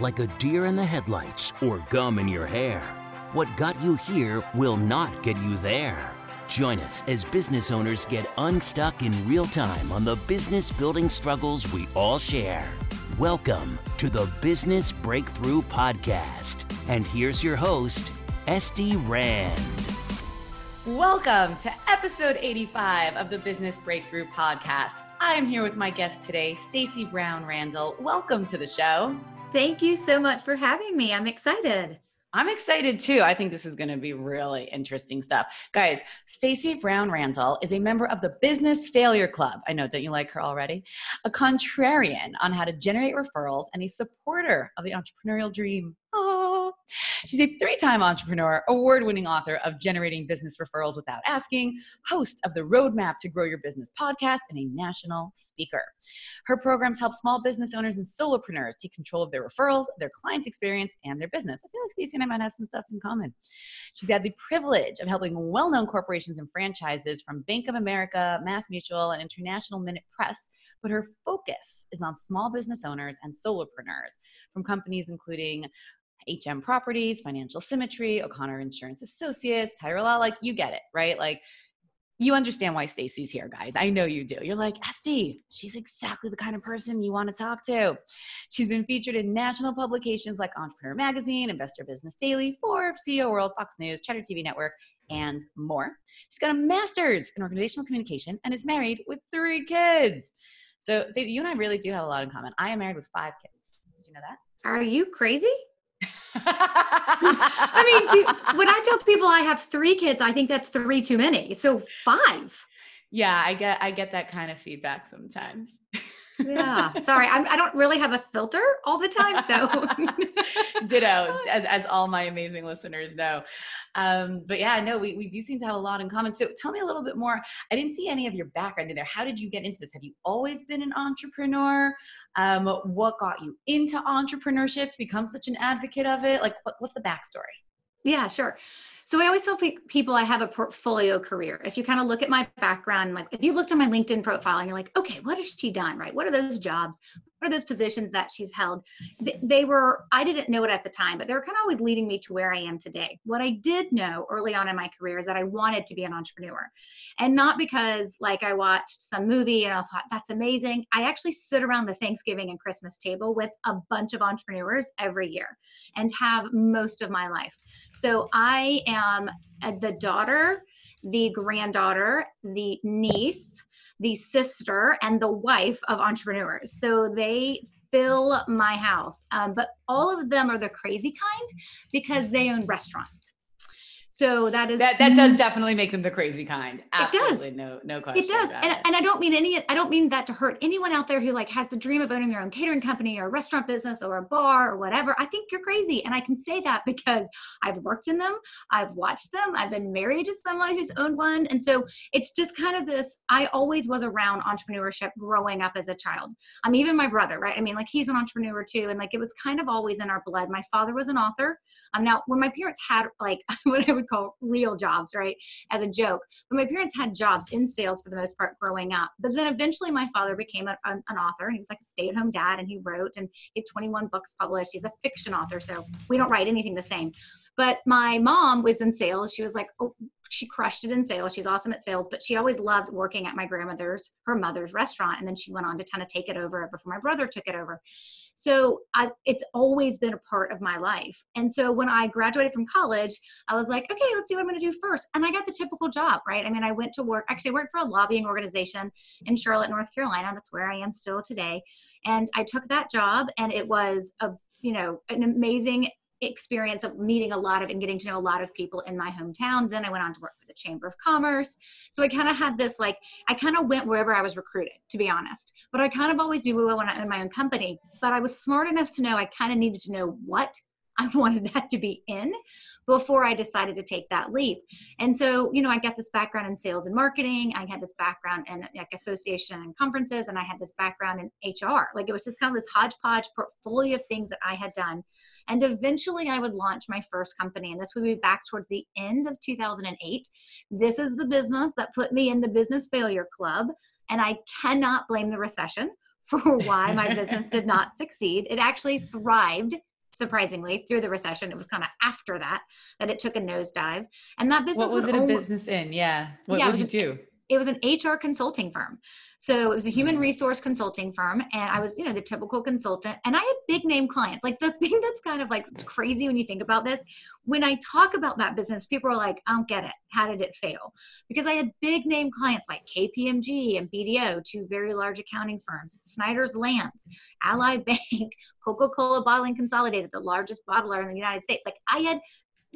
Like a deer in the headlights or gum in your hair. What got you here will not get you there. Join us as business owners get unstuck in real time on the business building struggles we all share. Welcome to the Business Breakthrough Podcast. And here's your host, Esty Rand. Welcome to episode 85 of the Business Breakthrough Podcast. I am here with my guest today, Stacey Brown Randall. Welcome to the show. Thank you so much for having me. I'm excited. I'm excited too. I think this is going to be really interesting stuff. Guys, Stacey Brown Randall is a member of the Business Failure Club. I know, don't you like her already? A contrarian on how to generate referrals and a supporter of the entrepreneurial dream. Oh. She's a three time entrepreneur, award winning author of Generating Business Referrals Without Asking, host of the Roadmap to Grow Your Business podcast, and a national speaker. Her programs help small business owners and solopreneurs take control of their referrals, their clients' experience, and their business. I feel like Stacey and I might have some stuff in common. She's had the privilege of helping well known corporations and franchises from Bank of America, Mass Mutual, and International Minute Press but her focus is on small business owners and solopreneurs from companies including HM Properties, Financial Symmetry, O'Connor Insurance Associates, Tyra Law, like you get it, right? Like you understand why Stacey's here, guys. I know you do. You're like, Esty, she's exactly the kind of person you want to talk to. She's been featured in national publications like Entrepreneur Magazine, Investor Business Daily, Forbes, CEO World, Fox News, Cheddar TV Network, and more. She's got a master's in organizational communication and is married with three kids. So, Stacey, you and I really do have a lot in common. I am married with five kids. Did you know that? Are you crazy? I mean, when I tell people I have three kids, I think that's three too many. So five. Yeah, I get I get that kind of feedback sometimes. yeah, sorry, I'm, I do not really have a filter all the time. So, ditto, as as all my amazing listeners know. Um, but yeah, no, we, we do seem to have a lot in common. So tell me a little bit more. I didn't see any of your background in there. How did you get into this? Have you always been an entrepreneur? Um, what got you into entrepreneurship to become such an advocate of it? Like, what, what's the backstory? Yeah, sure. So I always tell people I have a portfolio career. If you kind of look at my background, like if you looked at my LinkedIn profile and you're like, okay, what has she done? Right? What are those jobs? Are those positions that she's held? They were, I didn't know it at the time, but they were kind of always leading me to where I am today. What I did know early on in my career is that I wanted to be an entrepreneur. And not because like I watched some movie and I thought that's amazing. I actually sit around the Thanksgiving and Christmas table with a bunch of entrepreneurs every year and have most of my life. So I am uh, the daughter, the granddaughter, the niece, the sister, and the wife of entrepreneurs. So they fill my house. Um, but all of them are the crazy kind because they own restaurants. So that is that that does definitely make them the crazy kind. Absolutely, it does. no no question. It does, and, it. and I don't mean any. I don't mean that to hurt anyone out there who like has the dream of owning their own catering company or a restaurant business or a bar or whatever. I think you're crazy, and I can say that because I've worked in them, I've watched them, I've been married to someone who's owned one, and so it's just kind of this. I always was around entrepreneurship growing up as a child. I mean, even my brother, right? I mean, like he's an entrepreneur too, and like it was kind of always in our blood. My father was an author. Um, now when my parents had like what I would call real jobs, right? As a joke. But my parents had jobs in sales for the most part growing up. But then eventually my father became a, an, an author. He was like a stay at home dad and he wrote and he had 21 books published. He's a fiction author. So we don't write anything the same. But my mom was in sales. She was like, oh, she crushed it in sales. She's awesome at sales, but she always loved working at my grandmother's, her mother's restaurant. And then she went on to kind of take it over before my brother took it over. So I, it's always been a part of my life. And so when I graduated from college, I was like, okay, let's see what I'm going to do first. And I got the typical job, right? I mean, I went to work, actually, I worked for a lobbying organization in Charlotte, North Carolina. That's where I am still today. And I took that job, and it was a you know an amazing experience of meeting a lot of and getting to know a lot of people in my hometown. Then I went on to work for the Chamber of Commerce. So I kind of had this like, I kind of went wherever I was recruited, to be honest. But I kind of always knew I want to own my own company. But I was smart enough to know I kind of needed to know what I wanted that to be in before I decided to take that leap. And so, you know, I got this background in sales and marketing. I had this background in like association and conferences, and I had this background in HR. Like it was just kind of this hodgepodge portfolio of things that I had done. And eventually I would launch my first company. And this would be back towards the end of 2008. This is the business that put me in the business failure club. And I cannot blame the recession for why my business did not succeed. It actually thrived surprisingly through the recession. It was kind of after that that it took a nosedive. And that business What was it only, a business in? Yeah. What Yeah, would you do? It was an HR consulting firm. So it was a human Mhm. resource consulting firm. And I was, you know, the typical consultant. And I had big name clients. Like the thing that's kind of like crazy when you think about this, when I talk about that business, people are like, I don't get it. How did it fail? Because I had big name clients like KPMG and BDO, two very large accounting firms, Snyder's Lance, Ally Bank, Coca Cola Bottling Consolidated, the largest bottler in the United States. Like I had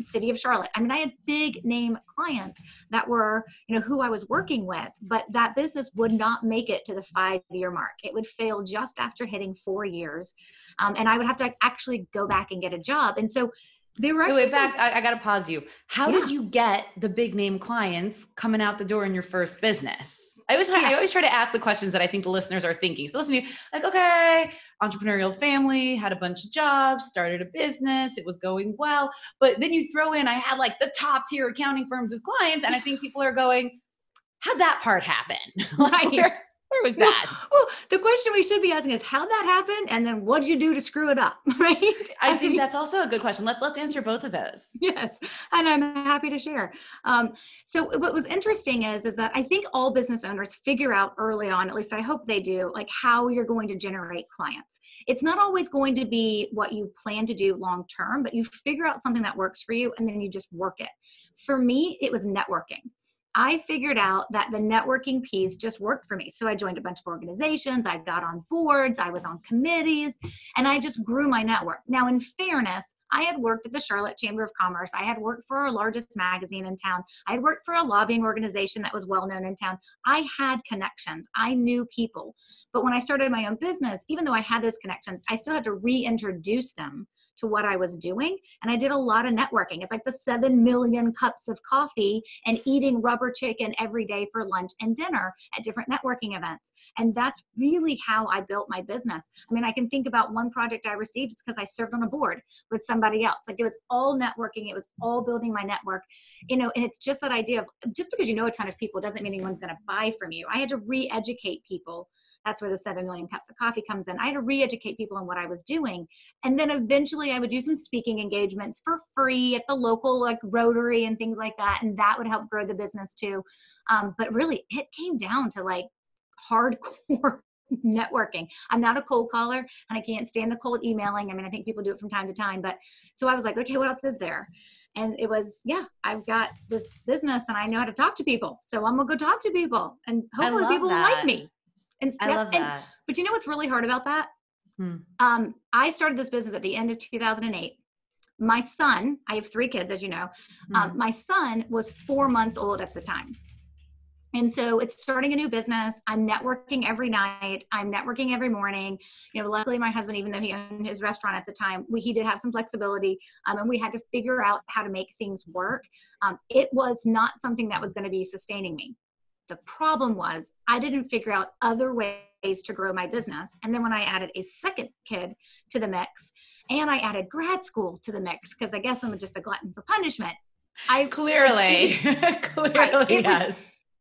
city of charlotte i mean i had big name clients that were you know who i was working with but that business would not make it to the five year mark it would fail just after hitting four years um, and i would have to actually go back and get a job and so they were actually wait, back. I, I got to pause you. How Yeah. did you get the big name clients coming out the door in your first business? I always, try, I always try to ask the questions that I think the listeners are thinking. So listen to me, like, okay, entrepreneurial family, had a bunch of jobs, started a business, it was going well, but then you throw in, I had like the top tier accounting firms as clients, and I think people are going, how'd that part happen? Like. Where, was that? well, the question we should be asking is how'd that happened and then what did you do to screw it up right I think that's also a good question. Let, let's answer both of those. yes and i'm happy to share um, so what was interesting is is that i think all business owners figure out early on at least i hope they do like how you're going to generate clients it's not always going to be what you plan to do long term but you figure out something that works for you and then you just work it for me it was networking I figured out that the networking piece just worked for me. So I joined a bunch of organizations, I got on boards, I was on committees, and I just grew my network. Now, in fairness, I had worked at the Charlotte Chamber of Commerce. I had worked for our largest magazine in town. I had worked for a lobbying organization that was well known in town. I had connections, I knew people. But when I started my own business, even though I had those connections, I still had to reintroduce them to what I was doing. And I did a lot of networking. It's like the 7 million cups of coffee and eating rubber chicken every day for lunch and dinner at different networking events. And that's really how I built my business. I mean, I can think about one project I received, it's because I served on a board with somebody else. Like it was all networking, it was all building my network, you know, and it's just that idea of just because you know a ton of people doesn't mean anyone's going to buy from you. I had to re educate people. That's where the 7 million cups of coffee comes in. I had to re educate people on what I was doing. And then eventually I would do some speaking engagements for free at the local like Rotary and things like that. And that would help grow the business too. Um, but really, it came down to like hardcore networking. I'm not a cold caller and I can't stand the cold emailing. I mean, I think people do it from time to time. But so I was like, okay, what else is there? And it was, yeah, I've got this business and I know how to talk to people. So I'm gonna go talk to people and hopefully people will like me. And I love and- that. but you know what's really hard about that? Hmm. Um, I started this business at the end of 2008. My son, I have three kids, as you know. Um, Hmm. my son was four months old at the time. And so it's starting a new business. I'm networking every night. I'm networking every morning. You know, luckily my husband, even though he owned his restaurant at the time, we, he did have some flexibility um, and we had to figure out how to make things work. Um, it was not something that was going to be sustaining me. The problem was I didn't figure out other ways to grow my business. And then when I added a second kid to the mix and I added grad school to the mix, because I guess I'm just a glutton for punishment. I Clearly, clearly, Right. It was-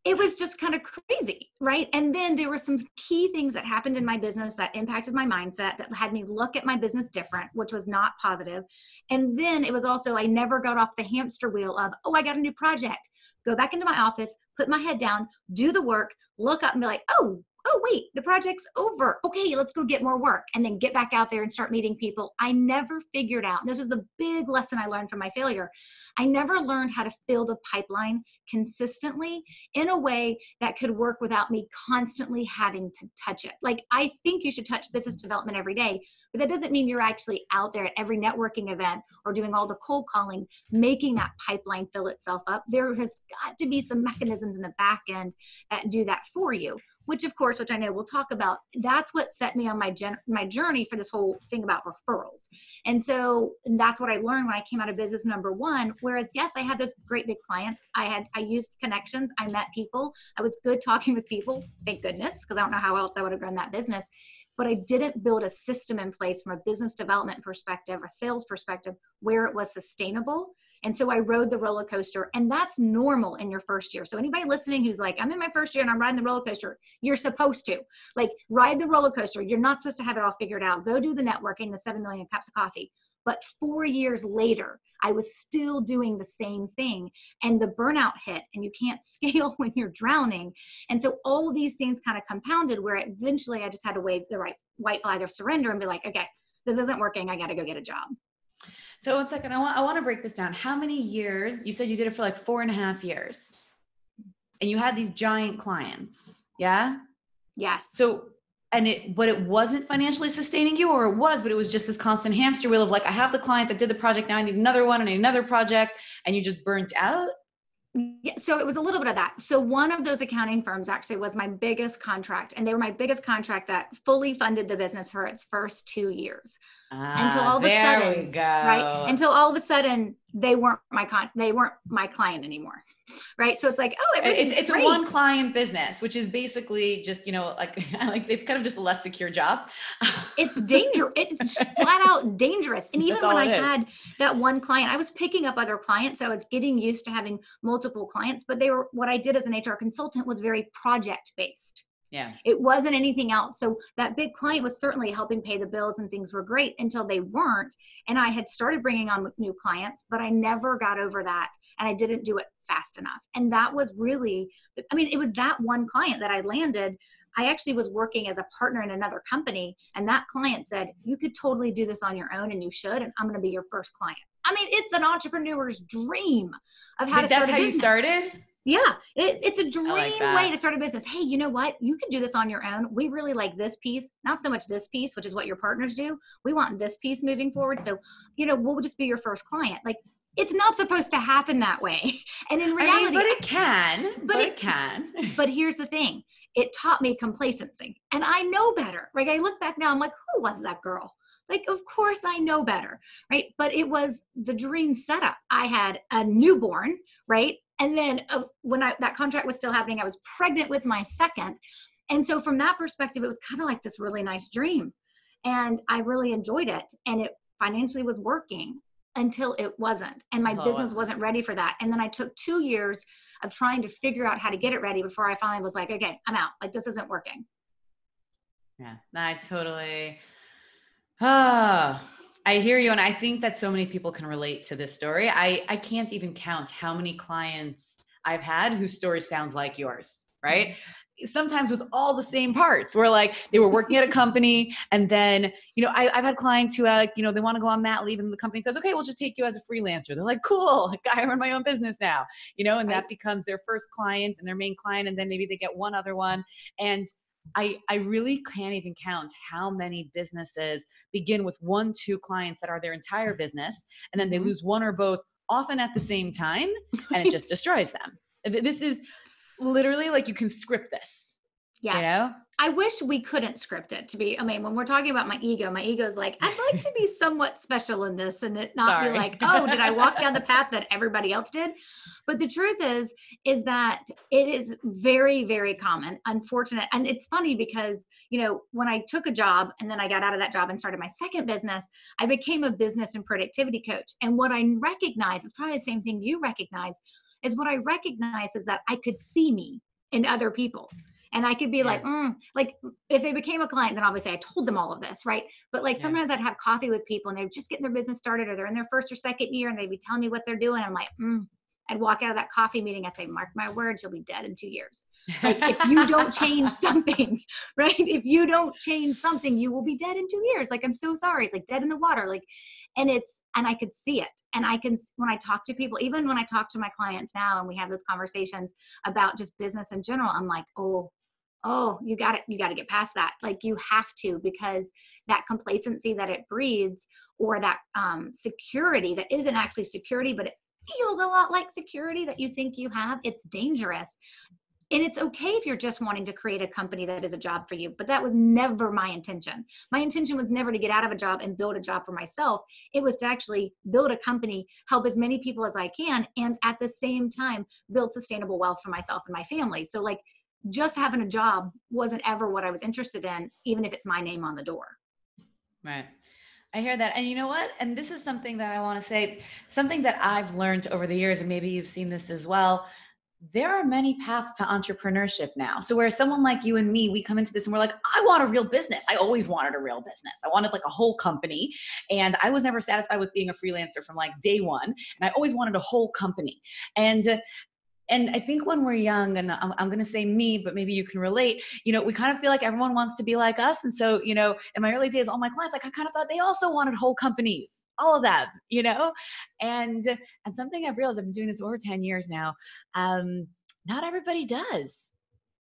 it was just kind of crazy, right? And then there were some key things that happened in my business that impacted my mindset that had me look at my business different, which was not positive. And then it was also, I never got off the hamster wheel of, oh, I got a new project. Go back into my office, put my head down, do the work, look up and be like, oh, oh, wait, the project's over. Okay, let's go get more work. And then get back out there and start meeting people. I never figured out, this was the big lesson I learned from my failure. I never learned how to fill the pipeline consistently in a way that could work without me constantly having to touch it. Like, I think you should touch business development every day, but that doesn't mean you're actually out there at every networking event or doing all the cold calling, making that pipeline fill itself up. There has got to be some mechanisms in the back end that do that for you. Which, of course, which I know we'll talk about. That's what set me on my gen- my journey for this whole thing about referrals. And so and that's what I learned when I came out of business number one. Whereas, yes, I had those great big clients. I had I used connections. I met people. I was good talking with people. Thank goodness, because I don't know how else I would have run that business. But I didn't build a system in place from a business development perspective, a sales perspective, where it was sustainable And so I rode the roller coaster, and that's normal in your first year. So anybody listening who's like, I'm in my first year and I'm riding the roller coaster, you're supposed to like ride the roller coaster. You're not supposed to have it all figured out. Go do the networking, the seven million cups of coffee. But four years later, I was still doing the same thing. And the burnout hit, and you can't scale when you're drowning. And so all these things kind of compounded where eventually I just had to wave the right white flag of surrender and be like, okay, this isn't working. I got to go get a job. So one second, I want I want to break this down. How many years? You said you did it for like four and a half years, and you had these giant clients. Yeah. Yes. So and it but it wasn't financially sustaining you or it was but it was just this constant hamster wheel of like i have the client that did the project now i need another one and another project and you just burnt out yeah, so it was a little bit of that. So one of those accounting firms actually was my biggest contract, and they were my biggest contract that fully funded the business for its first two years. Ah, until all of a sudden, right? Until all of a sudden they weren't my con they weren't my client anymore right? So it's like oh it's, it's a one client business which is basically just you know like like it's kind of just a less secure job. It's dangerous it's flat out dangerous. And even when i is. had that one client i was picking up other clients so i was getting used to having multiple clients but they were what i did as an hr consultant was very project based yeah. It wasn't anything else. So that big client was certainly helping pay the bills and things were great until they weren't. And I had started bringing on new clients, but I never got over that and I didn't do it fast enough. And that was really, I mean, it was that one client that I landed. I actually was working as a partner in another company, and that client said, You could totally do this on your own and you should, and I'm going to be your first client. I mean, it's an entrepreneur's dream of how to start. That's how you started? Yeah, it, it's a dream like way to start a business. Hey, you know what? You can do this on your own. We really like this piece, not so much this piece, which is what your partners do. We want this piece moving forward. So, you know, we'll just be your first client. Like, it's not supposed to happen that way. And in reality, I mean, but it can. But, but it, it can. but here's the thing it taught me complacency. And I know better. Right? I look back now, I'm like, who was that girl? Like, of course I know better, right? But it was the dream setup. I had a newborn, right? And then uh, when I, that contract was still happening i was pregnant with my second. And so from that perspective it was kind of like this really nice dream. And i really enjoyed it and it financially was working until it wasn't. And my oh, business wasn't ready for that. And then i took two years of trying to figure out how to get it ready before i finally was like okay i'm out. Like this isn't working. Yeah. I totally ah I hear you. And I think that so many people can relate to this story. I, I can't even count how many clients I've had whose story sounds like yours, right? Mm-hmm. Sometimes with all the same parts where like they were working at a company and then, you know, I, have had clients who like, you know, they want to go on mat leave and the company says, okay, we'll just take you as a freelancer. They're like, cool, I run my own business now, you know, and that becomes their first client and their main client. And then maybe they get one other one. And I, I really can't even count how many businesses begin with one, two clients that are their entire business, and then they mm-hmm. lose one or both often at the same time, and it just destroys them. This is literally like you can script this. Yeah. You know? I wish we couldn't script it to be. I mean, when we're talking about my ego, my ego is like, I'd like to be somewhat special in this and it not Sorry. be like, oh, did I walk down the path that everybody else did? But the truth is, is that it is very, very common, unfortunate. And it's funny because, you know, when I took a job and then I got out of that job and started my second business, I became a business and productivity coach. And what I recognize is probably the same thing you recognize is what I recognize is that I could see me in other people and I could be yeah. like, mm, like if they became a client, then obviously I told them all of this, right? But like yeah. sometimes I'd have coffee with people and they're just getting their business started or they're in their first or second year and they'd be telling me what they're doing. I'm like, mm. I'd walk out of that coffee meeting. I say, mark my words, you'll be dead in two years. Like if you don't change something, right? If you don't change something, you will be dead in two years. Like I'm so sorry. It's like dead in the water. Like, and it's and I could see it. And I can when I talk to people, even when I talk to my clients now, and we have those conversations about just business in general, I'm like, oh, oh you got it you got to get past that. Like you have to because that complacency that it breeds or that um, security that isn't actually security but it feels a lot like security that you think you have it's dangerous. And it's okay if you're just wanting to create a company that is a job for you but that was never my intention. My intention was never to get out of a job and build a job for myself. It was to actually build a company help as many people as i can and at the same time build sustainable wealth for myself and my family. So like just having a job wasn't ever what I was interested in, even if it's my name on the door. Right. I hear that. And you know what? And this is something that I want to say, something that I've learned over the years, and maybe you've seen this as well. There are many paths to entrepreneurship now. So, where someone like you and me, we come into this and we're like, I want a real business. I always wanted a real business. I wanted like a whole company. And I was never satisfied with being a freelancer from like day one. And I always wanted a whole company. And and I think when we're young, and I'm, I'm going to say me, but maybe you can relate, you know, we kind of feel like everyone wants to be like us. And so, you know, in my early days, all my clients, like I kind of thought they also wanted whole companies, all of that, you know? And, and something I've realized, I've been doing this over 10 years now. Um, not everybody does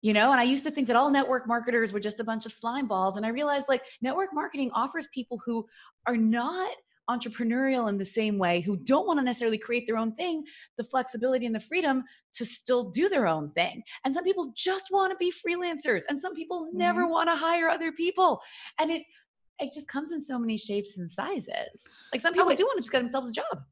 you know and i used to think that all network marketers were just a bunch of slime balls and i realized like network marketing offers people who are not entrepreneurial in the same way who don't want to necessarily create their own thing the flexibility and the freedom to still do their own thing. And some people just want to be freelancers and some people mm-hmm. never want to hire other people. And it it just comes in so many shapes and sizes. Like some people oh, do want to just get themselves a job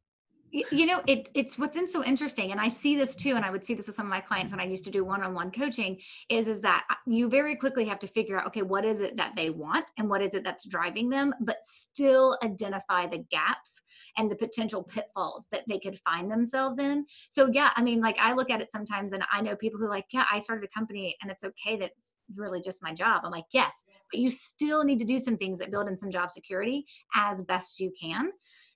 you know it, it's what's in so interesting and i see this too and i would see this with some of my clients when i used to do one-on-one coaching is is that uh, you very quickly have to figure out okay what is it that they want and what is it that's driving them but still identify the gaps and the potential pitfalls that they could find themselves in. So yeah i mean like i look at it sometimes and i know people who like yeah i started a company and it's okay that's really just my job. I'm like yes but you still need to do some things that build in some job security as best you can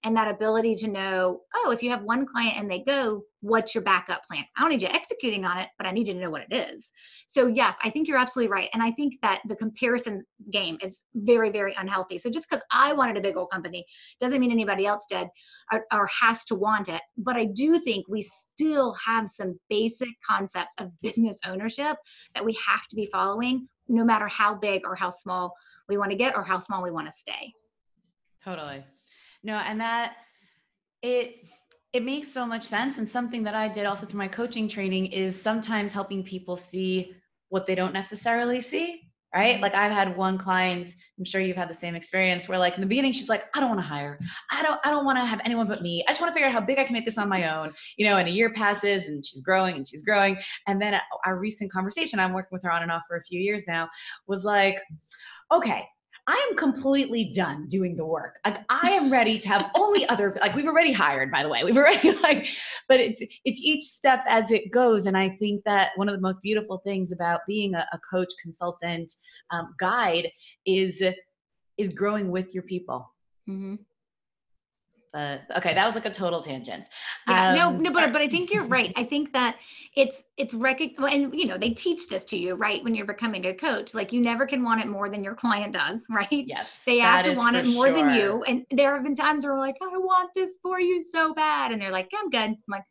and that ability to know, oh, if you have one client and they go, what's your backup plan? I don't need you executing on it, but I need you to know what it is. So, yes, I think you're absolutely right. And I think that the comparison game is very, very unhealthy. So, just because I wanted a big old company doesn't mean anybody else did or, or has to want it. But I do think we still have some basic concepts of business ownership that we have to be following, no matter how big or how small we want to get or how small we want to stay. Totally. No, and that it it makes so much sense. And something that I did also through my coaching training is sometimes helping people see what they don't necessarily see. Right. Mm-hmm. Like I've had one client, I'm sure you've had the same experience where like in the beginning, she's like, I don't want to hire. I don't, I don't want to have anyone but me. I just want to figure out how big I can make this on my own, you know, and a year passes and she's growing and she's growing. And then our recent conversation, I'm working with her on and off for a few years now, was like, okay, I am completely done doing the work. Like I am ready to have only other like we've already hired by the way. We've already like but it's it's each step as it goes and I think that one of the most beautiful things about being a, a coach, consultant, um, guide is is growing with your people. Mm-hmm but okay that was like a total tangent. Yeah um, no no but but i think you're right. I think that it's it's rec- and you know they teach this to you right when you're becoming a coach. Like you never can want it more than your client does right? Yes they have to want it more sure. than you. and there have been times where we're like i want this for you so bad. And they're like i'm good. I'm like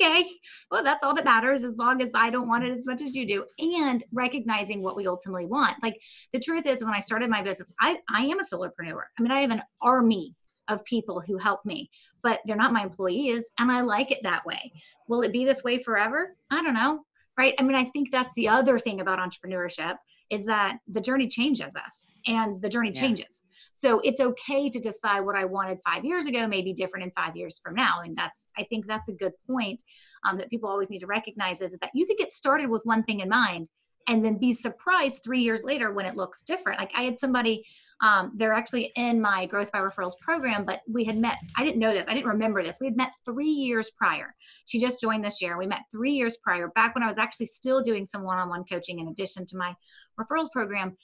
okay well that's all that matters as long as i don't want it as much as you do. And recognizing what we ultimately want. Like the truth is when i started my business i i am a solopreneur. I mean i have an army of people who help me, but they're not my employees. And I like it that way. Will it be this way forever? I don't know. Right. I mean, I think that's the other thing about entrepreneurship is that the journey changes us and the journey yeah. changes. So it's okay to decide what I wanted five years ago may be different in five years from now. And that's, I think that's a good point um, that people always need to recognize is that you could get started with one thing in mind and then be surprised three years later when it looks different. Like I had somebody um, they're actually in my Growth by Referrals program, but we had met, I didn't know this, I didn't remember this. We had met three years prior. She just joined this year. We met three years prior, back when I was actually still doing some one on one coaching in addition to my referrals program.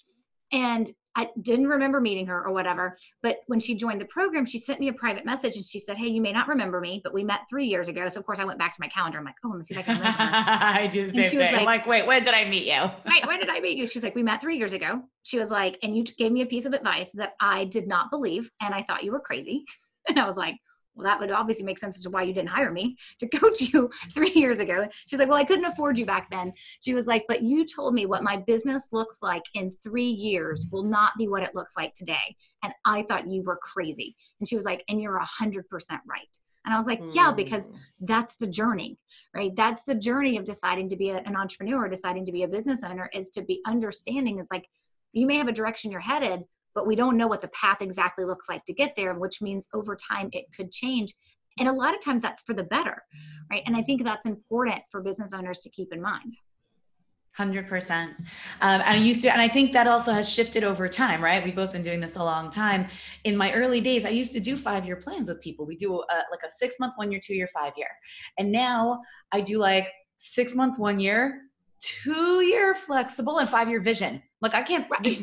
And I didn't remember meeting her or whatever. But when she joined the program, she sent me a private message and she said, Hey, you may not remember me, but we met three years ago. So of course I went back to my calendar. I'm like, Oh, let me see if I can remember. I do the and same thing. Like, like, wait, when did I meet you? right. When did I meet you? She's like, We met three years ago. She was like, and you gave me a piece of advice that I did not believe. And I thought you were crazy. And I was like, well, that would obviously make sense as to why you didn't hire me to coach you three years ago. She's like, well, I couldn't afford you back then. She was like, but you told me what my business looks like in three years will not be what it looks like today. And I thought you were crazy. And she was like, and you're a hundred percent right. And I was like, yeah, because mm. that's the journey, right? That's the journey of deciding to be a, an entrepreneur, deciding to be a business owner is to be understanding is like, you may have a direction you're headed, but we don't know what the path exactly looks like to get there, which means over time it could change. And a lot of times that's for the better, right? And I think that's important for business owners to keep in mind. Hundred percent. Um, and I used to, and I think that also has shifted over time, right? We've both been doing this a long time. In my early days, I used to do five-year plans with people. We do a, like a six-month, one-year, two-year, five-year, and now I do like six-month, one-year, two-year flexible, and five-year vision. Like I can't. Right.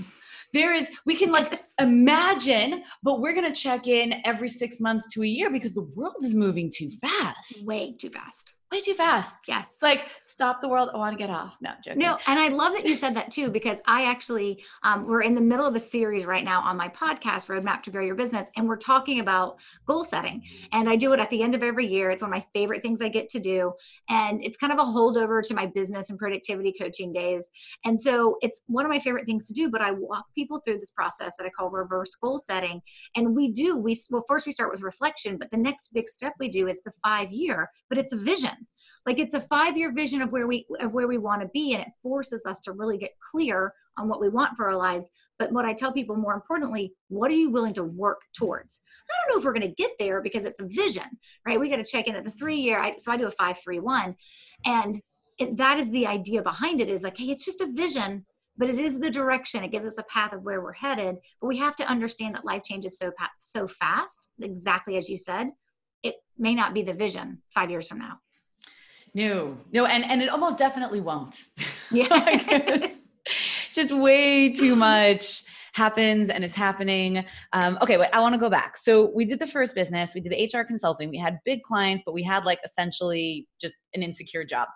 There is, we can like imagine, but we're gonna check in every six months to a year because the world is moving too fast. Way too fast. Way too fast. Yes. It's like stop the world. I want to get off. No, I'm joking. No, and I love that you said that too, because I actually, um, we're in the middle of a series right now on my podcast, Roadmap to Grow Your Business, and we're talking about goal setting. And I do it at the end of every year. It's one of my favorite things I get to do. And it's kind of a holdover to my business and productivity coaching days. And so it's one of my favorite things to do, but I walk people through this process that I call reverse goal setting. And we do, we, well, first we start with reflection, but the next big step we do is the five year, but it's a vision like it's a five year vision of where we of where we want to be and it forces us to really get clear on what we want for our lives. But what i tell people more importantly what are you willing to work towards? I don't know if we're going to get there because it's a vision right? We got to check in at the three year I, so i do a five three one and it, that is the idea behind it is like hey it's just a vision but it is the direction. It gives us a path of where we're headed but we have to understand that life changes so so fast exactly as you said it may not be the vision five years from now No, no, and and it almost definitely won't. Yeah. Just way too much happens and is happening. Um, okay, wait, I want to go back. So we did the first business, we did the HR consulting, we had big clients, but we had like essentially just an insecure job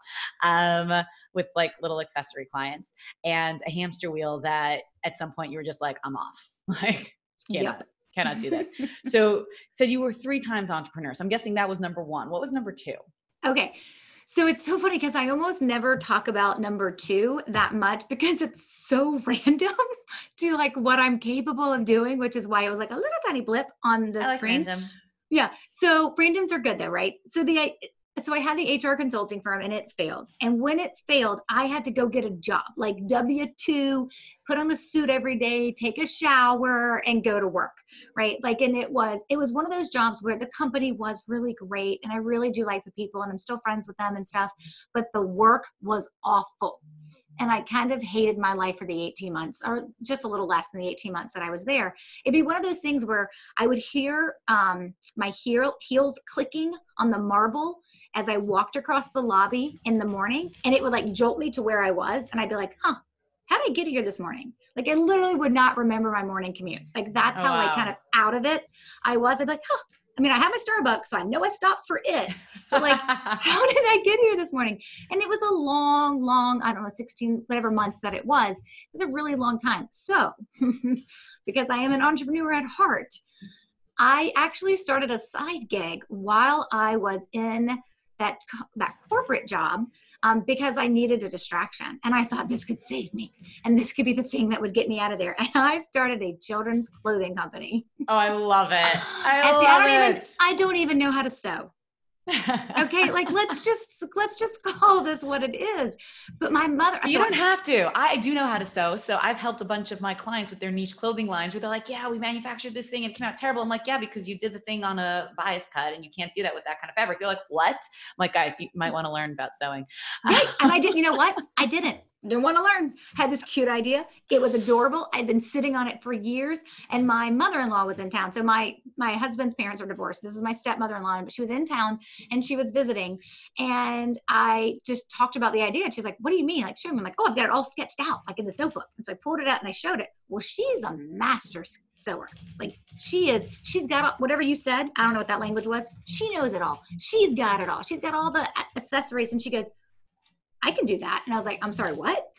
um, with like little accessory clients and a hamster wheel that at some point you were just like, I'm off. Like, Yep. cannot do this. so said you were three times entrepreneur. So I'm guessing that was number one. What was number two? Okay. So it's so funny because I almost never talk about number two that much because it's so random to like what I'm capable of doing, which is why it was like a little tiny blip on the like screen. random. Yeah. So randoms are good though, right? So the so I had the HR consulting firm and it failed. And when it failed, I had to go get a job, like W two, put on a suit every day, take a shower, and go to work, right? Like, and it was it was one of those jobs where the company was really great, and I really do like the people, and I'm still friends with them and stuff, but the work was awful. And I kind of hated my life for the 18 months, or just a little less than the 18 months that I was there. It'd be one of those things where I would hear um, my heel, heels clicking on the marble as I walked across the lobby in the morning, and it would like jolt me to where I was, and I'd be like, "Huh, how did I get here this morning?" Like I literally would not remember my morning commute. Like that's Oh, how like kind of out of it I was. I'd be like, "Huh." I mean, I have a Starbucks, so I know I stopped for it. But like, how did I get here this morning? And it was a long, long, I don't know, 16, whatever months that it was. It was a really long time. So, because I am an entrepreneur at heart, I actually started a side gig while I was in that that corporate job um, because I needed a distraction, and I thought this could save me, and this could be the thing that would get me out of there. And I started a children's clothing company. Oh, I love it. I love see, I don't even it. I don't even know how to sew. Okay, like let's just let's just call this what it is. But my mother, you so don't have to. I do know how to sew. So I've helped a bunch of my clients with their niche clothing lines where they're like, yeah, we manufactured this thing and it came out terrible. I'm like, yeah, because you did the thing on a bias cut and you can't do that with that kind of fabric. They're like, what? I'm like, guys, you might mm. want to learn about sewing. Right. And I didn't, you know what? I didn't. Didn't want to learn. Had this cute idea. It was adorable. I'd been sitting on it for years. And my mother-in-law was in town. So my my husband's parents are divorced. This is my stepmother-in-law, but she was in town and she was visiting. And I just talked about the idea. And she's like, What do you mean? Like, show me. I'm like, Oh, I've got it all sketched out, like in this notebook. And so I pulled it out and I showed it. Well, she's a master sewer. Like she is, she's got whatever you said. I don't know what that language was. She knows it all. She's got it all. She's got all the accessories. And she goes, I can do that. And I was like, I'm sorry, what?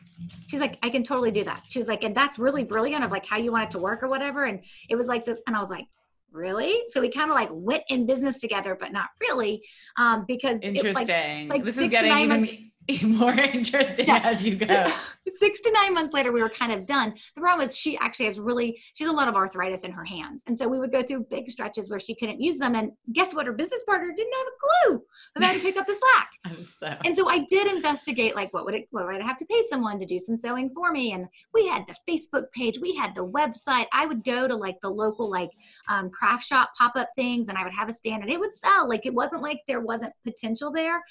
She's like, I can totally do that. She was like, and that's really brilliant of like how you want it to work or whatever. And it was like this, and I was like, really? So we kind of like went in business together, but not really, um, because it, like, Interesting. like this is six to getting nine even months- more interesting Yeah. as you go. So- six to nine months later, we were kind of done. The problem was she actually has really, she has a lot of arthritis in her hands. And so we would go through big stretches where she couldn't use them. And guess what? Her business partner didn't have a clue of how to pick up the slack. so, And so I did investigate, like, what would it, what would I have to pay someone to do some sewing for me? And we had the Facebook page, we had the website. I would go to like the local like um, craft shop pop up things, and I would have a stand, and it would sell. Like it wasn't like there wasn't potential there,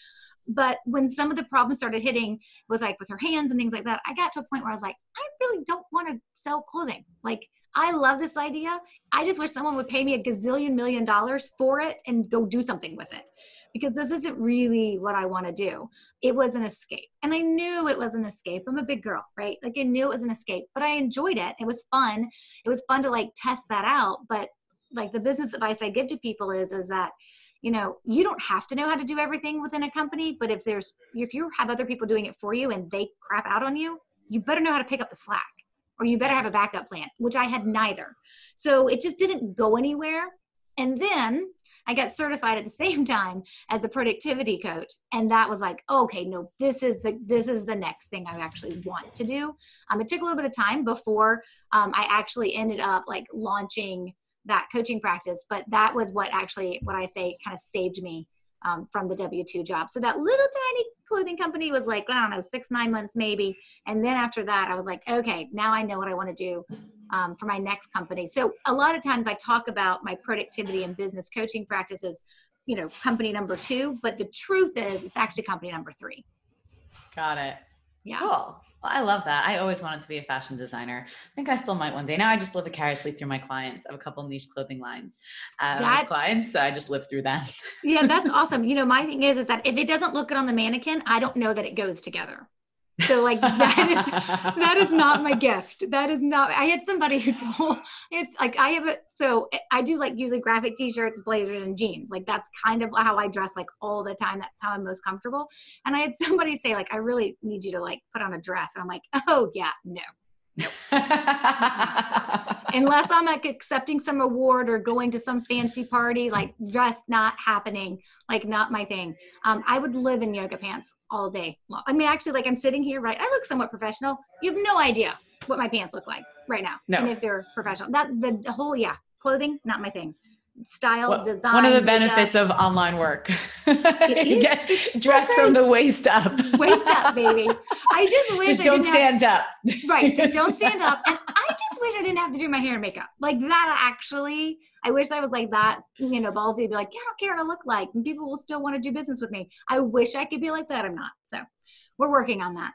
but when some of the problems started hitting with like with her hands and things like that, I got to a point where I was like, I really don't want to sell clothing. Like I love this idea. I just wish someone would pay me a gazillion million dollars for it and go do something with it because this isn't really what I want to do. It was an escape. And I knew it was an escape. I'm a big girl, right? Like I knew it was an escape, but I enjoyed it. It was fun. It was fun to like test that out. But like the business advice I give to people is, is that, you know, you don't have to know how to do everything within a company, but if there's, if you have other people doing it for you and they crap out on you, you better know how to pick up the slack or you better have a backup plan, which I had neither. So it just didn't go anywhere. And then I got certified at the same time as a productivity coach. And that was like, okay, no, this is the this is the next thing I actually want to do. Um, it took a little bit of time before um, I actually ended up like launching that coaching practice, but that was what actually what I say kind of saved me um, from the W 2 job. So that little tiny clothing company was like, I don't know, six, nine months maybe. And then after that, I was like, okay, now I know what I want to do um, for my next company. So a lot of times I talk about my productivity and business coaching practices, you know, company number two, but the truth is it's actually company number three. Got it. Yeah. Cool. Well, I love that. I always wanted to be a fashion designer. I think I still might one day. Now I just live vicariously through my clients. I have a couple niche clothing lines uh, that, clients, so I just live through them. yeah, that's awesome. You know, my thing is, is that if it doesn't look good on the mannequin, I don't know that it goes together. So like that is that is not my gift. That is not. I had somebody who told it's like I have it. So I do like usually graphic t-shirts, blazers, and jeans. Like that's kind of how I dress like all the time. That's how I'm most comfortable. And I had somebody say like I really need you to like put on a dress, and I'm like, oh yeah, no, Unless I'm like accepting some award or going to some fancy party, like just not happening, like not my thing. Um, I would live in yoga pants all day long. I mean, actually, like I'm sitting here, right? I look somewhat professional. You have no idea what my pants look like right now. No. And if they're professional, that the, the whole, yeah, clothing, not my thing style well, design. One of the benefits of online work. Get dressed from the waist up. waist up, baby. I just wish just don't stand have, up. Right. Just don't stand up. And I just wish I didn't have to do my hair and makeup. Like that actually, I wish I was like that, you know, ballsy to be like, yeah, I don't care what I look like. And people will still want to do business with me. I wish I could be like that. I'm not. So we're working on that.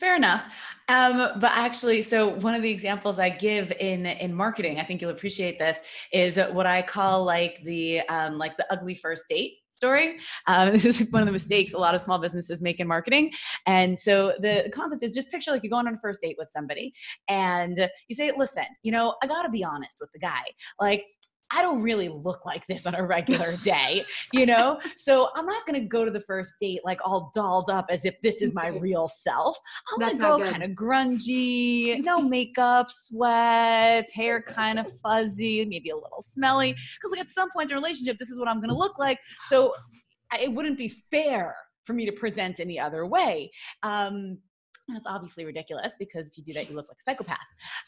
Fair enough. Um, but actually, so one of the examples I give in in marketing, I think you'll appreciate this, is what I call like the um, like the ugly first date story. Um, this is one of the mistakes a lot of small businesses make in marketing. And so the concept is just picture like you're going on a first date with somebody and you say, listen, you know, I got to be honest with the guy. Like, I don't really look like this on a regular day, you know? So I'm not gonna go to the first date like all dolled up as if this is my real self. I'm That's gonna go kind of grungy, no makeup, sweats, hair kind of fuzzy, maybe a little smelly. Because like at some point in a relationship, this is what I'm gonna look like. So it wouldn't be fair for me to present any other way. Um, and it's obviously ridiculous because if you do that, you look like a psychopath.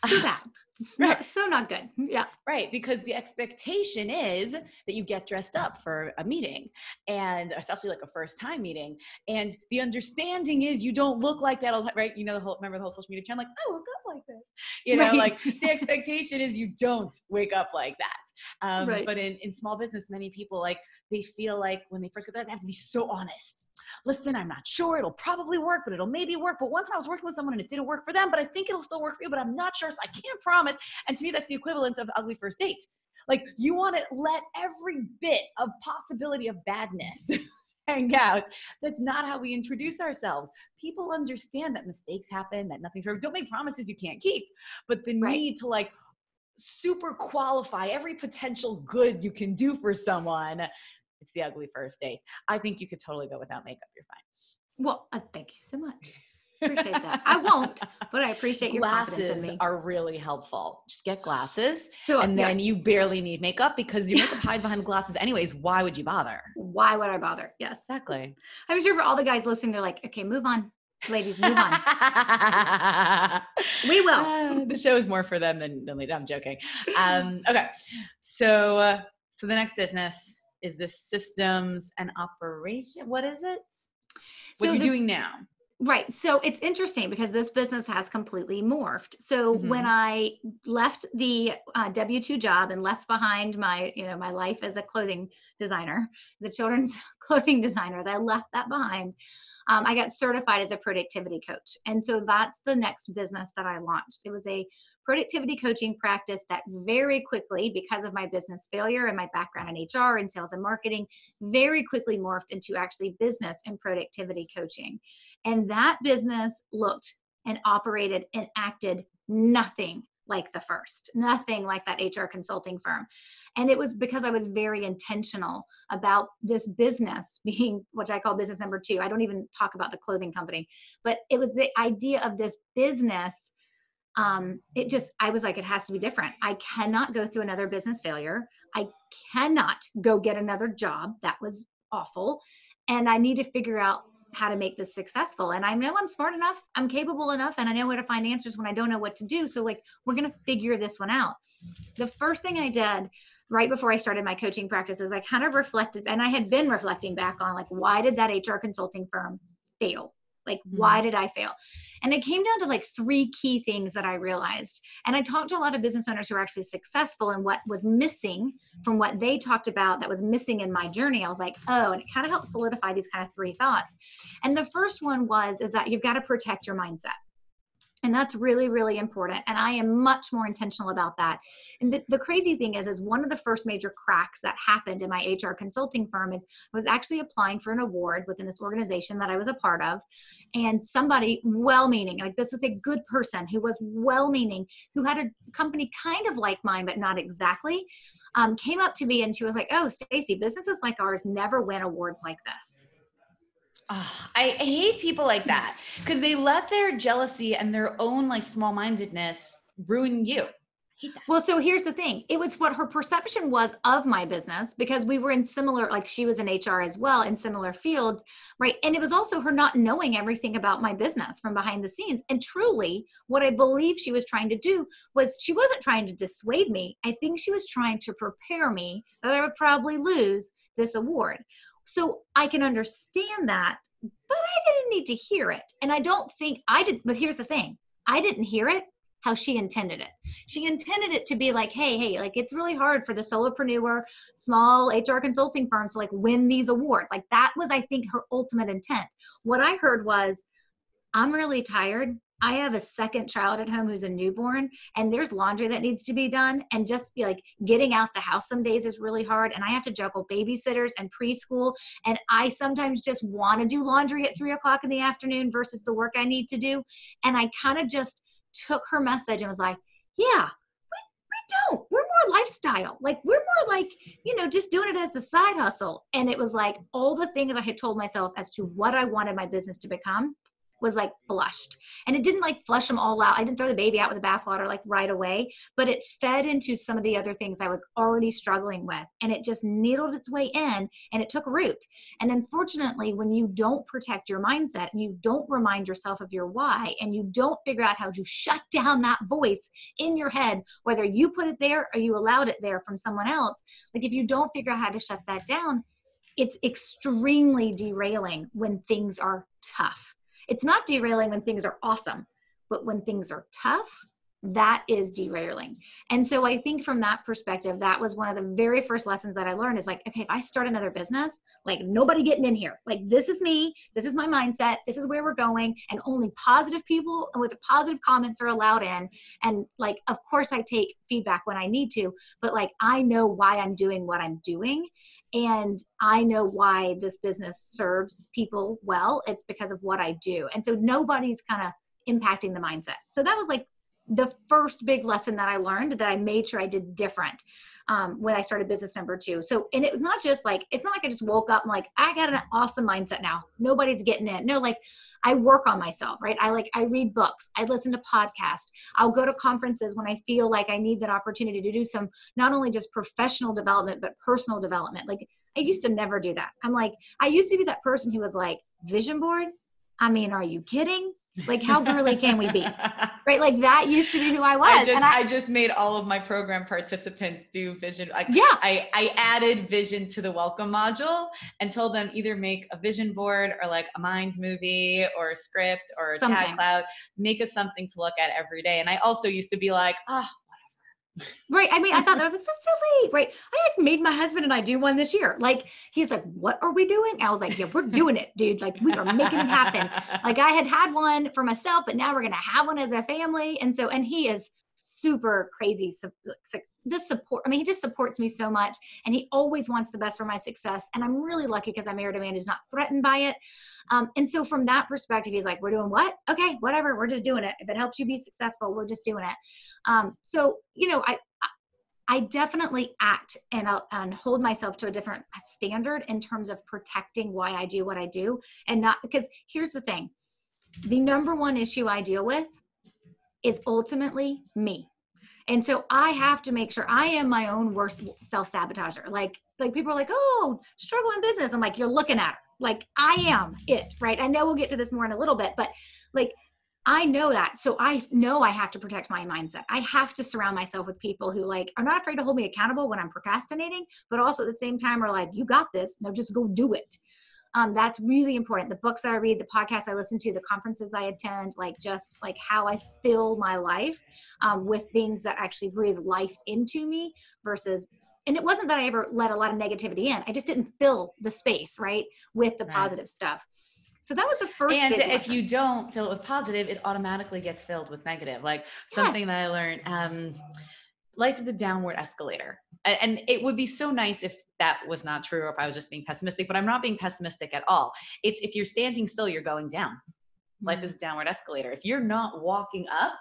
So bad. right. so not good. Yeah. Right. Because the expectation is that you get dressed up for a meeting and especially like a first time meeting. And the understanding is you don't look like that. Right. You know, the whole, remember the whole social media trend, like, oh, I woke up like this. You know, right. like the expectation is you don't wake up like that. Um, right. But in, in small business, many people like they feel like when they first get that, they have to be so honest. Listen, I'm not sure. It'll probably work, but it'll maybe work. But once I was working with someone and it didn't work for them, but I think it'll still work for you, but I'm not sure. So I can't promise. And to me, that's the equivalent of ugly first date. Like you want to let every bit of possibility of badness hang out. That's not how we introduce ourselves. People understand that mistakes happen, that nothing's perfect. Don't make promises you can't keep. But the right. need to like super qualify every potential good you can do for someone. It's the ugly first date. I think you could totally go without makeup. You're fine. Well, uh, thank you so much. Appreciate that. I won't, but I appreciate your glasses are really helpful. Just get glasses, so, and then yeah. you barely need makeup because your makeup hides behind glasses anyways. Why would you bother? Why would I bother? Yes, exactly. I'm sure for all the guys listening, they're like, okay, move on ladies move on. We will. Uh, the show is more for them than, than i'm joking. Um, okay. So uh, so the next business is the systems and operation what is it? What so are you doing now. Right. So it's interesting because this business has completely morphed. So Mhm. when I left the uh, W two job and left behind my, you know, my life as a clothing designer, the children's clothing designer, as I left that behind, um, I got certified as a productivity coach, and so that's the next business that I launched. It was a productivity coaching practice that very quickly, because of my business failure and my background in HR and sales and marketing, very quickly morphed into actually business and productivity coaching. And that business looked and operated and acted nothing like the first, nothing like that HR consulting firm. And it was because I was very intentional about this business being what I call business number two. I don't even talk about the clothing company, but it was the idea of this business um, it just i was like it has to be different. I cannot go through another business failure. I cannot go get another job. That was awful. And i need to figure out how to make this successful. And i know i'm smart enough i'm capable enough and i know where to find answers when i don't know what to do. So like we're going to figure this one out. The first thing i did right before i started my coaching practices, i kind of reflected and i had been reflecting back on like why did that hr consulting firm fail like, Mm-hmm. why did I fail? And it came down to like three key things that I realized. And I talked to a lot of business owners who are actually successful and what was missing from what they talked about that was missing in my journey. I was like, oh, and it kind of helped solidify these kind of three thoughts. And the first one was is that you've got to protect your mindset. And that's really, really important. And I am much more intentional about that. And the, the crazy thing is, is one of the first major cracks that happened in my HR consulting firm is I was actually applying for an award within this organization that I was a part of. And somebody well meaning, like this is a good person who was well meaning, who had a company kind of like mine, but not exactly, um, came up to me and she was like, Oh, Stacey, businesses like ours never win awards like this. Oh, I hate people like that because they let their jealousy and their own like small mindedness ruin you. I. Well, so here's the thing. It was what her perception was of my business because we were in similar, like she was in HR as well, in similar fields, right? And it was also her not knowing everything about my business from behind the scenes. And truly, what I believe she was trying to do was she wasn't trying to dissuade me. I think she was trying to prepare me that I would probably lose this award. So I can understand that, but I didn't need to hear it. And I don't think I did, but here's the thing I didn't hear it how she intended it. She intended it to be like, hey, hey, like it's really hard for the solopreneur, small HR consulting firms to like win these awards. Like that was, I think, her ultimate intent. What I heard was, I'm really tired. I have a second child at home who's a newborn, and there's laundry that needs to be done. And just like getting out the house some days is really hard. And I have to juggle babysitters and preschool. And I sometimes just want to do laundry at three o'clock in the afternoon versus the work I need to do. And I kind of just took her message and was like, yeah, we, we don't. We're more lifestyle. Like, we're more like, you know, just doing it as a side hustle. And it was like all the things I had told myself as to what I wanted my business to become was like flushed. And it didn't like flush them all out. I didn't throw the baby out with the bathwater like right away but it fed into some of the other things i was already struggling with and it just needled its way in and it took root. And unfortunately when you don't protect your mindset and you don't remind yourself of your why and you don't figure out how to shut down that voice in your head whether you put it there or you allowed it there from someone else like if you don't figure out how to shut that down it's extremely derailing when things are tough it's not derailing when things are awesome, but when things are tough, that is derailing. And so I think from that perspective, that was one of the very first lessons that I learned is like, okay, if I start another business, like nobody getting in here. Like this is me, this is my mindset, this is where we're going, and only positive people and with positive comments are allowed in. And like, of course, I take feedback when I need to, but like I know why I'm doing what I'm doing and I know why this business serves people well. It's because of what I do. And so nobody's kind of impacting the mindset. So that was like the first big lesson that I learned that I made sure I did different um, when I started business number two. So, and it's not just like, it's not like I just woke up and like, I got an awesome mindset now. Nobody's getting it. No, like I work on myself, right? I like, I read books, I listen to podcasts, I'll go to conferences when I feel like I need that opportunity to do some, not only just professional development, but personal development. Like I used to never do that. I'm like, I used to be that person who was like, vision board? I mean, are you kidding? Like, how girly can we be? Right? Like that used to be who I was. I just, and I, I, just made all of my program participants do vision. Like, yeah. I, I added vision to the welcome module and told them either make a vision board or like a mind movie or a script or a Something. tag cloud, make us something to look at every day. And I also used to be like, ah, Right. I mean, I thought that was like so silly. Right. I had made my husband and I do one this year. Like, he's like, What are we doing? I was like, Yeah, we're doing it, dude. Like, we are making it happen. Like, I had had one for myself, but now we're going to have one as a family. And so, and he is super crazy. This support, I mean, he just supports me so much and he always wants the best for my success. And I'm really lucky because I married a man who's not threatened by it. Um, and so, from that perspective, he's like, We're doing what? Okay, whatever. We're just doing it. If it helps you be successful, we're just doing it. Um, so, you know, I, I definitely act and, and hold myself to a different standard in terms of protecting why I do what I do. And not because here's the thing the number one issue I deal with is ultimately me. And so I have to make sure I am my own worst self sabotager. Like, like people are like, oh, struggle in business. I'm like, you're looking at her. Like I am it, right? I know we'll get to this more in a little bit, but like I know that. So I know I have to protect my mindset. I have to surround myself with people who like are not afraid to hold me accountable when I'm procrastinating, but also at the same time are like, you got this. Now just go do it. Um, that's really important. The books that I read, the podcasts I listen to, the conferences I attend, like just like how I fill my life um, with things that actually breathe life into me versus and it wasn't that I ever let a lot of negativity in. I just didn't fill the space, right, with the Right. positive stuff. So that was the first. and if you don't fill it with positive, it automatically gets filled with negative. Like something Yes. that I learned, um, life is a downward escalator. And it would be so nice if that was not true or if I was just being pessimistic, but I'm not being pessimistic at all. It's if you're standing still, you're going down. Life Mm-hmm. is a downward escalator. If you're not walking up,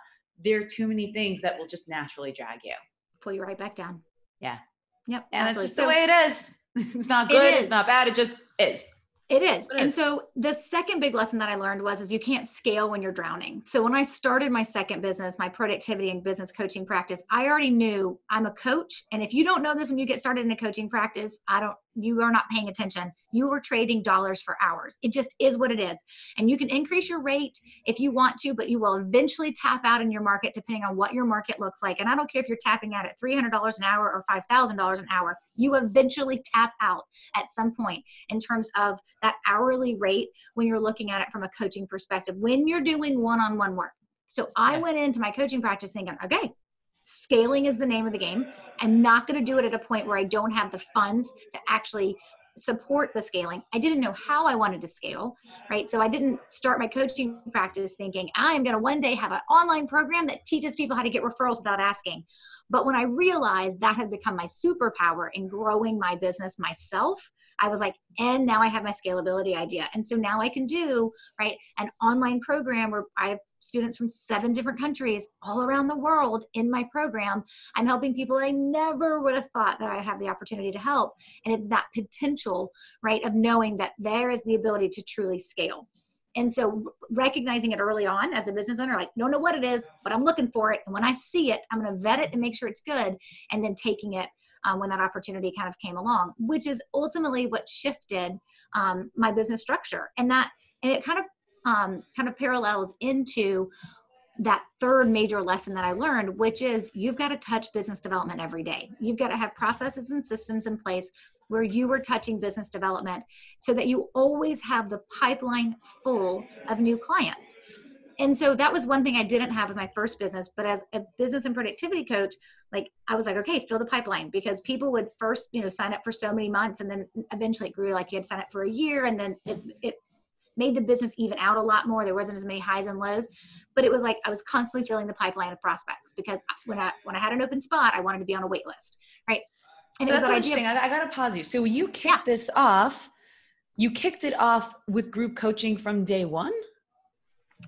there are too many things that will just naturally drag you. pull you right back down. Yeah. Yep. And that's absolutely. just the way it is. It's not good, is. it's not bad, it just is. It is. It And is. so the second big lesson that I learned was is you can't scale when you're drowning. So when I started my second business, my productivity and business coaching practice, I already knew I'm a coach. And if you don't know this when you get started in a coaching practice, I don't you are not paying attention. You are trading dollars for hours. It just is what it is. And you can increase your rate if you want to, but you will eventually tap out in your market depending on what your market looks like. And I don't care if you're tapping out at $300 an hour or $5,000 an hour, you eventually tap out at some point in terms of that hourly rate when you're looking at it from a coaching perspective when you're doing one-on-one work so i went into my coaching practice thinking okay scaling is the name of the game i'm not going to do it at a point where i don't have the funds to actually support the scaling. I didn't know how i wanted to scale right? So i didn't start my coaching practice thinking i'm going to one day have an online program that teaches people how to get referrals without asking. But when i realized that had become my superpower in growing my business myself I was like, and now I have my scalability idea. And so now I can do, right, an online program where I students from seven different countries all around the world in my program. I'm helping people I never would have thought that I have the opportunity to help. And it's that potential, right, of knowing that there is the ability to truly scale. And so recognizing it early on as a business owner, like, don't know what it is, but I'm looking for it. And when I see it, I'm going to vet it and make sure it's good. And then taking it um, when that opportunity kind of came along, which is ultimately what shifted um, my business structure. And that, and it kind of, um, kind of parallels into that third major lesson that I learned, which is you've got to touch business development every day. You've got to have processes and systems in place where you are touching business development so that you always have the pipeline full of new clients. And so that was one thing I didn't have with my first business. But as a business and productivity coach, like I was like, okay, fill the pipeline because people would first, you know, sign up for so many months and then eventually it grew like you had to sign up for a year and then it, it made the business even out a lot more. There wasn't as many highs and lows, but it was like I was constantly filling the pipeline of prospects because when I when I had an open spot, I wanted to be on a wait list, right? And so that's that interesting. idea. I, I got to pause you. So you kicked Yeah. this off. You kicked it off with group coaching from day one,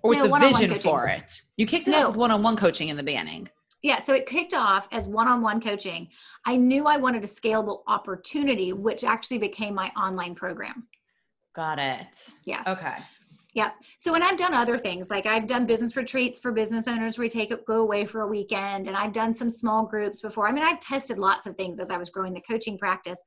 or with No, the vision coaching. for it. You kicked it No. off with one-on-one coaching in the beginning. Yeah, so it kicked off as one-on-one coaching. I knew I wanted a scalable opportunity, which actually became my online program. Got it. Yes. Okay. Yeah. So when I've done other things like I've done business retreats for business owners where we take it, go away for a weekend, and I've done some small groups before. I mean, I've tested lots of things as I was growing the coaching practice.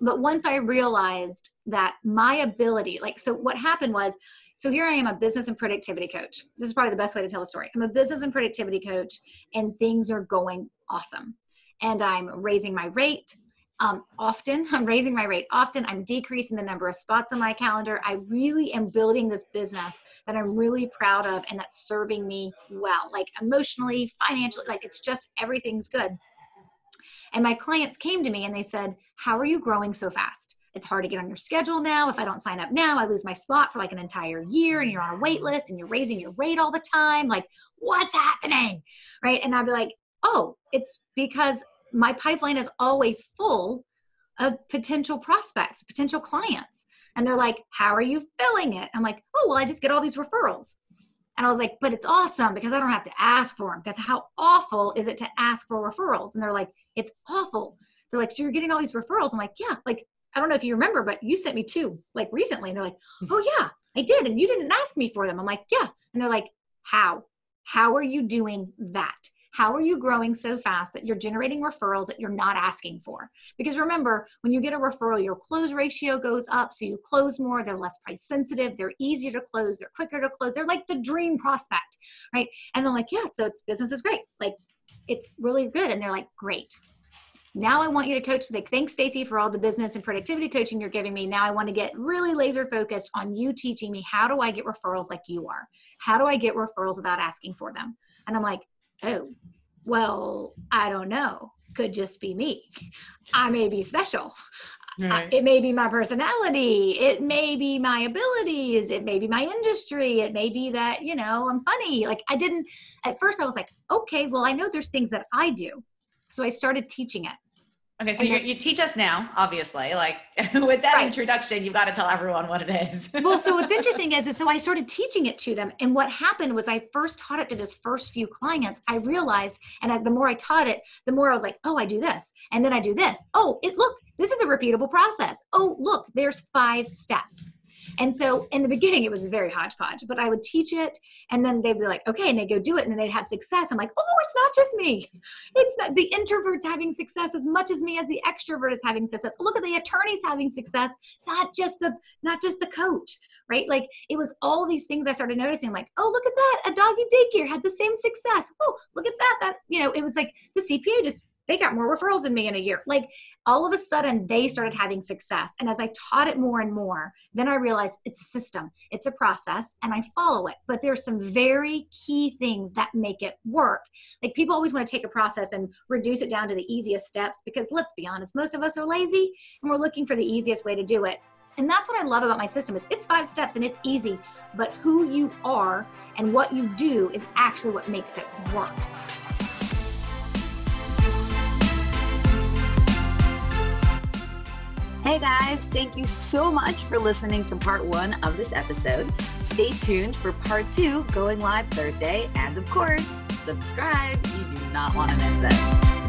But once I realized that my ability, like, so what happened was, so here I am, a business and productivity coach. This is probably the best way to tell the story. I'm a business and productivity coach, and things are going awesome. And I'm raising my rate. Um, often, I'm raising my rate. Often, I'm decreasing the number of spots on my calendar. I really am building this business that I'm really proud of and that's serving me well, like emotionally, financially, like it's just everything's good. And my clients came to me and they said, How are you growing so fast? It's hard to get on your schedule now. If I don't sign up now, I lose my spot for like an entire year and you're on a wait list and you're raising your rate all the time. Like, what's happening? Right. And I'd be like, oh, it's because my pipeline is always full of potential prospects, potential clients. And they're like, how are you filling it? I'm like, oh, well, I just get all these referrals. And I was like, but it's awesome because I don't have to ask for them. Because how awful is it to ask for referrals? And they're like, it's awful. They're like, so you're getting all these referrals. I'm like, yeah, like, I don't know if you remember, but you sent me two like recently. And they're like, hmm. oh, yeah, I did. And you didn't ask me for them. I'm like, yeah. And they're like, how? How are you doing that? How are you growing so fast that you're generating referrals that you're not asking for? Because remember, when you get a referral, your close ratio goes up. So you close more, they're less price sensitive, they're easier to close, they're quicker to close. They're like the dream prospect, right? And they're like, yeah, so business is great. Like it's really good. And they're like, great. Now I want you to coach. Like, thanks, Stacey, for all the business and productivity coaching you're giving me. Now I want to get really laser focused on you teaching me how do I get referrals like you are? How do I get referrals without asking for them? And I'm like, oh, well, I don't know. Could just be me. I may be special. Right. it may be my personality. It may be my abilities. It may be my industry. It may be that, you know, I'm funny. Like I didn't, at first I was like, okay, well, I know there's things that I do. So I started teaching it. Okay, so you, you teach us now, obviously. Like with that right. introduction, you've got to tell everyone what it is. well, so what's interesting is, is so I started teaching it to them, and what happened was I first taught it to this first few clients. I realized, and as the more I taught it, the more I was like, oh, I do this, and then I do this. Oh, it look, this is a repeatable process. Oh, look, there's five steps. And so in the beginning, it was very hodgepodge, but I would teach it and then they'd be like, okay, and they'd go do it and then they'd have success. I'm like, oh, it's not just me. It's not the introvert's having success as much as me as the extrovert is having success. Look at the attorneys having success, not just the, not just the coach, right? Like it was all these things I started noticing, like, oh, look at that. A doggy daycare had the same success. Oh, look at that. That, you know, it was like the CPA just they got more referrals than me in a year. Like all of a sudden, they started having success. And as I taught it more and more, then I realized it's a system, it's a process, and I follow it. But there's some very key things that make it work. Like people always want to take a process and reduce it down to the easiest steps because let's be honest, most of us are lazy and we're looking for the easiest way to do it. And that's what I love about my system. It's, it's five steps and it's easy, but who you are and what you do is actually what makes it work. Hey guys, thank you so much for listening to part one of this episode. Stay tuned for part two going live Thursday. And of course, subscribe. You do not want to miss this.